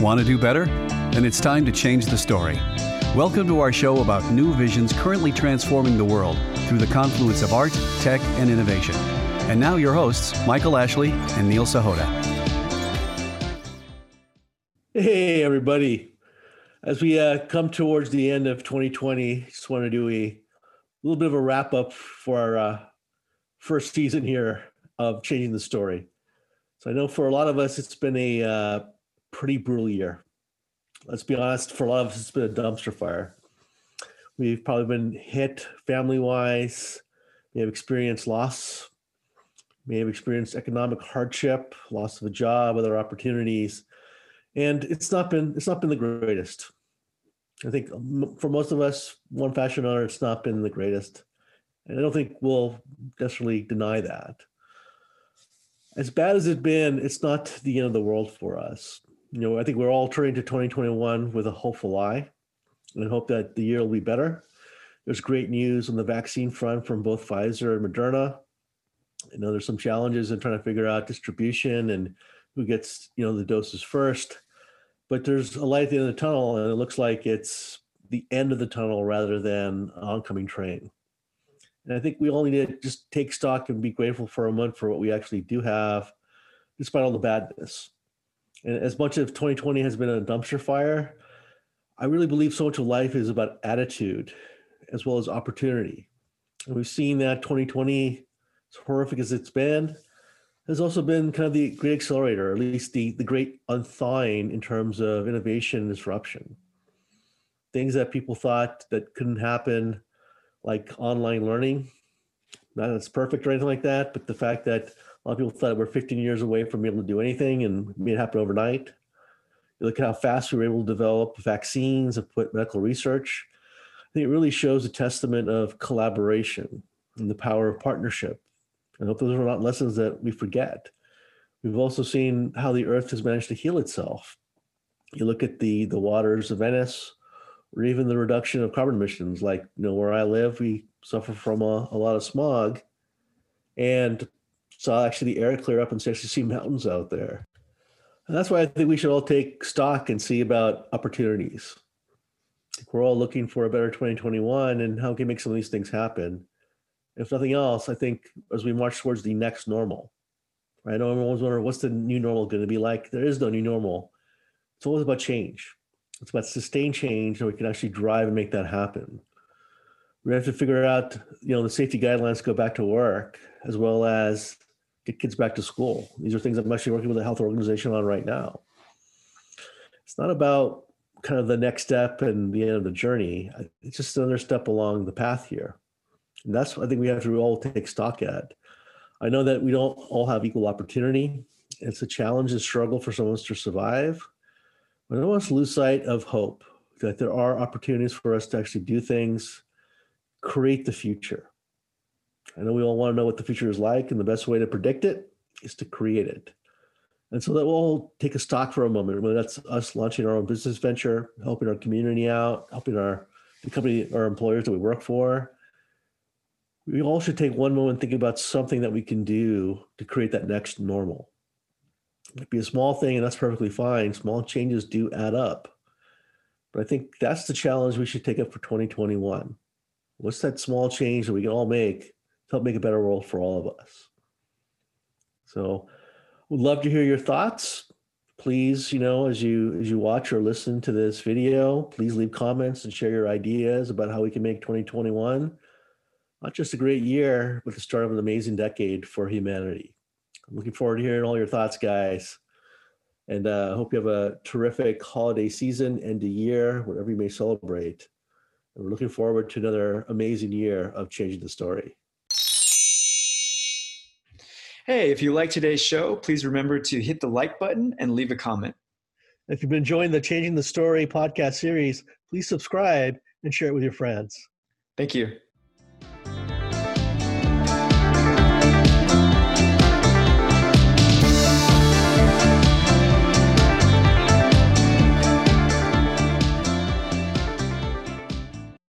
Want to do better? Then it's time to change the story. Welcome to our show about new visions currently transforming the world through the confluence of art, tech, and innovation. And now, your hosts, Michael Ashley and Neil Sahota. Hey, everybody. As we uh, come towards the end of 2020, just want to do a little bit of a wrap up for our uh, first season here of Changing the Story. So I know for a lot of us, it's been a uh, pretty brutal year. Let's be honest, for a lot of us, it's been a dumpster fire. We've probably been hit family wise, we have experienced loss, may have experienced economic hardship, loss of a job, other opportunities, and it's not been it's not been the greatest. I think um, for most of us, one fashion or another, it's not been the greatest, and I don't think we'll necessarily deny that. As bad as it's been, it's not the end of the world for us you know, I think we're all turning to 2021 with a hopeful eye and hope that the year will be better. There's great news on the vaccine front from both Pfizer and Moderna. I know there's some challenges in trying to figure out distribution and who gets, you know, the doses first. But there's a light at the end of the tunnel, and it looks like it's the end of the tunnel rather than an oncoming train. And I think we all need to just take stock and be grateful for a month for what we actually do have, despite all the badness. And as much as 2020 has been a dumpster fire, I really believe so much of life is about attitude as well as opportunity. And we've seen that 2020, as horrific as it's been, has also been kind of the great accelerator, or at least the, the great unthawing in terms of innovation and disruption. Things that people thought that couldn't happen, like online learning, not that it's perfect or anything like that, but the fact that a lot of people thought we're 15 years away from being able to do anything and made it happen overnight. You look at how fast we were able to develop vaccines and put medical research. I think it really shows a testament of collaboration and the power of partnership. I hope those are not lessons that we forget. We've also seen how the earth has managed to heal itself. You look at the the waters of Venice, or even the reduction of carbon emissions. Like you know, where I live, we suffer from a, a lot of smog, and saw actually the air clear up and to see mountains out there. And that's why I think we should all take stock and see about opportunities. We're all looking for a better 2021 and how can we make some of these things happen. If nothing else, I think as we march towards the next normal, right? I know everyone's wondering what's the new normal going to be like. There is no new normal. It's always about change. It's about sustained change, and we can actually drive and make that happen. We have to figure out, you know, the safety guidelines go back to work, as well as get kids back to school. These are things I'm actually working with a health organization on right now. It's not about kind of the next step and the end of the journey. It's just another step along the path here. And that's what I think we have to all take stock at. I know that we don't all have equal opportunity. It's a challenge and struggle for someone to survive. But I don't want us to lose sight of hope that there are opportunities for us to actually do things, create the future. I know we all want to know what the future is like, and the best way to predict it is to create it. And so that we'll take a stock for a moment. Whether that's us launching our own business venture, helping our community out, helping our the company, our employers that we work for. We all should take one moment thinking about something that we can do to create that next normal. It might be a small thing, and that's perfectly fine. Small changes do add up. But I think that's the challenge we should take up for 2021. What's that small change that we can all make help make a better world for all of us. So would love to hear your thoughts. Please, you know, as you as you watch or listen to this video, please leave comments and share your ideas about how we can make 2021 not just a great year, but the start of an amazing decade for humanity. I'm looking forward to hearing all your thoughts, guys. And I uh, hope you have a terrific holiday season, end of year, whatever you may celebrate. And we're looking forward to another amazing year of changing the story. Hey, if you like today's show, please remember to hit the like button and leave a comment. If you've been enjoying the Changing the Story podcast series, please subscribe and share it with your friends. Thank you.